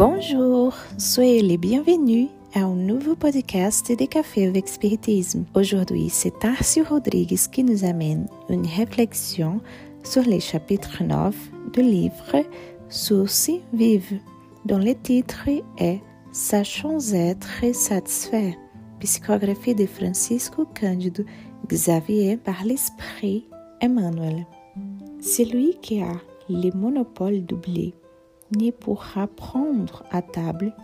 Bonjour, soyez les bienvenus à un nouveau podcast de Café avec Spiritisme. Aujourd'hui, c'est Tarcio Rodrigues qui nous amène une réflexion sur les chapitres 9 du livre Sources vives, dont le titre est Sachons être satisfaits, psychographie de Francisco Cândido Xavier par l'Esprit Emmanuel. Celui qui a le monopole du blé ne pourra prendre à table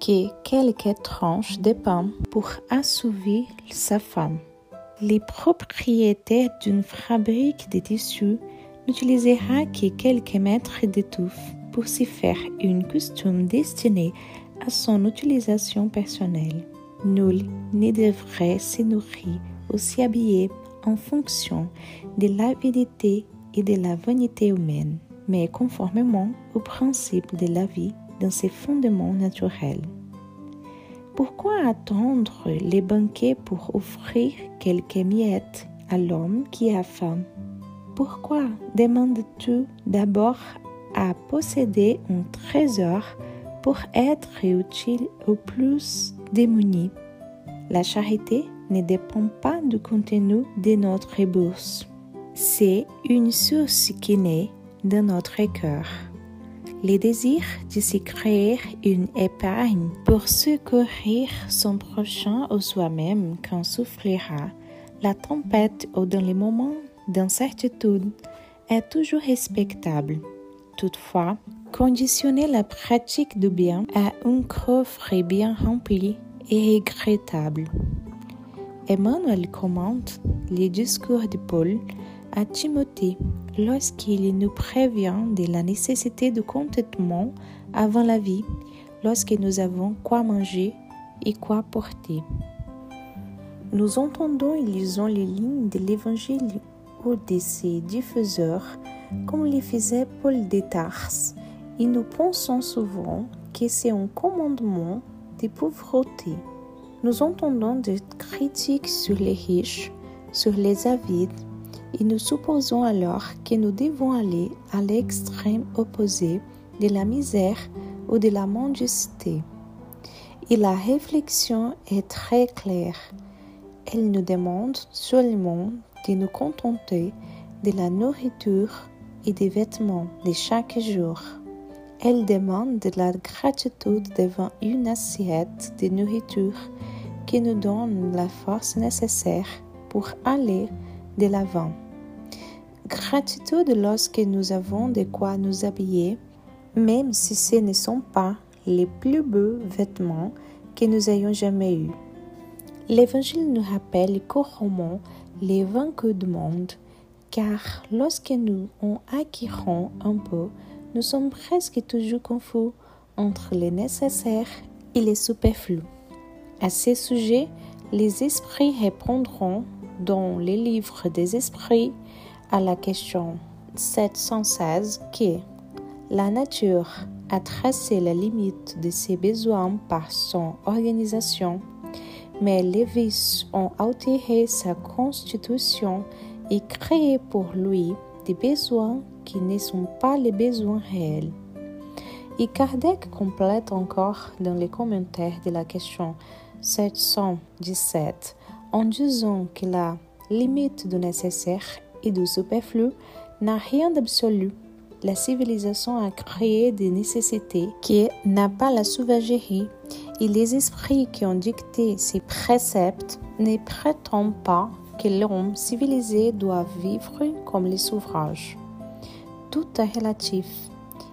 que quelques tranches de pain pour assouvir sa femme. Les propriétaires d'une fabrique de tissus n'utilisera que quelques mètres d'étouffe pour s'y faire une costume destinée à son utilisation personnelle. Nul ne devrait se nourrir ou s'habiller en fonction de l'avidité et de la vanité humaine, mais conformément au principe de la vie dans ses fondements naturels. Pourquoi attendre les banquets pour offrir quelques miettes à l'homme qui a faim? Pourquoi demandes-tu d'abord à posséder un trésor pour être utile au plus démunis La charité ne dépend pas du contenu de notre bourse. C'est une source qui naît dans notre cœur. Le désir de se créer une épargne pour secourir son prochain ou soi-même quand souffrira la tempête ou dans les moments d'incertitude est toujours respectable. Toutefois, conditionner la pratique du bien à un coffre bien rempli est regrettable. Emmanuel commente les discours de Paul à Timothée lorsqu'il nous prévient de la nécessité de contentement avant la vie, lorsque nous avons quoi manger et quoi porter. Nous entendons et lisons les lignes de l'Évangile ou de ses diffuseurs comme les faisait Paul de Tarse et nous pensons souvent que c'est un commandement de pauvreté. Nous entendons des critiques sur les riches, sur les avides, et nous supposons alors que nous devons aller à l'extrême opposé de la misère ou de la mendicité. Et la réflexion est très claire. Elle nous demande seulement de nous contenter de la nourriture et des vêtements de chaque jour. Elle demande de la gratitude devant une assiette de nourriture qui nous donne la force nécessaire pour aller de l'avant. Gratitude lorsque nous avons de quoi nous habiller, même si ce ne sont pas les plus beaux vêtements que nous ayons jamais eus. L'Évangile nous rappelle couramment les vaincus du monde, car lorsque nous en acquérons un peu, nous sommes presque toujours confus entre les nécessaires et les superflus. À ce sujet, les esprits répondront dans les livres des esprits à la question 716 qui la nature a tracé la limite de ses besoins par son organisation, mais les vices ont altéré sa constitution et créé pour lui des besoins qui ne sont pas les besoins réels. Et Kardec complète encore dans les commentaires de la question 717 en disant que la limite du nécessaire et du superflu n'a rien d'absolu. La civilisation a créé des nécessités qui n'a pas la sauvagerie et les esprits qui ont dicté ces préceptes ne prétendent pas que l'homme civilisé doit vivre comme les sauvages. Tout est relatif.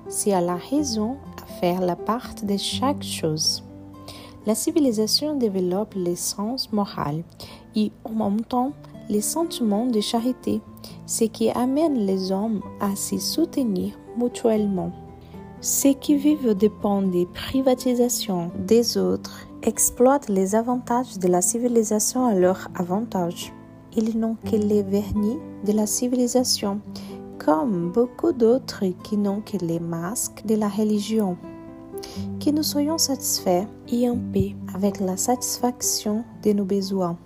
C'est à la raison à faire la part de chaque chose. La civilisation développe les sens moraux et en même temps les sentiments de charité, ce qui amène les hommes à se soutenir mutuellement. Ceux qui vivent au dépens des privatisations des autres exploitent les avantages de la civilisation à leur avantage. Ils n'ont que les vernis de la civilisation, comme beaucoup d'autres qui n'ont que les masques de la religion. Que nous soyons satisfaits et en paix avec la satisfaction de nos besoins.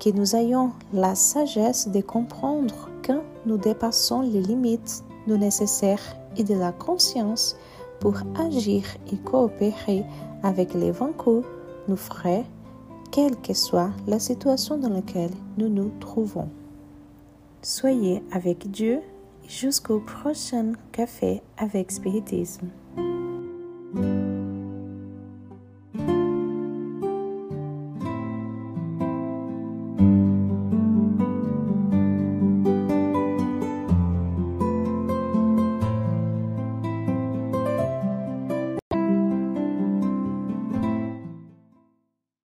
Que nous ayons la sagesse de comprendre quand nous dépassons les limites du nécessaire et de la conscience pour agir et coopérer avec les vaincus, nous frères, quelle que soit la situation dans laquelle nous nous trouvons. Soyez avec Dieu jusqu'au prochain café avec spiritisme.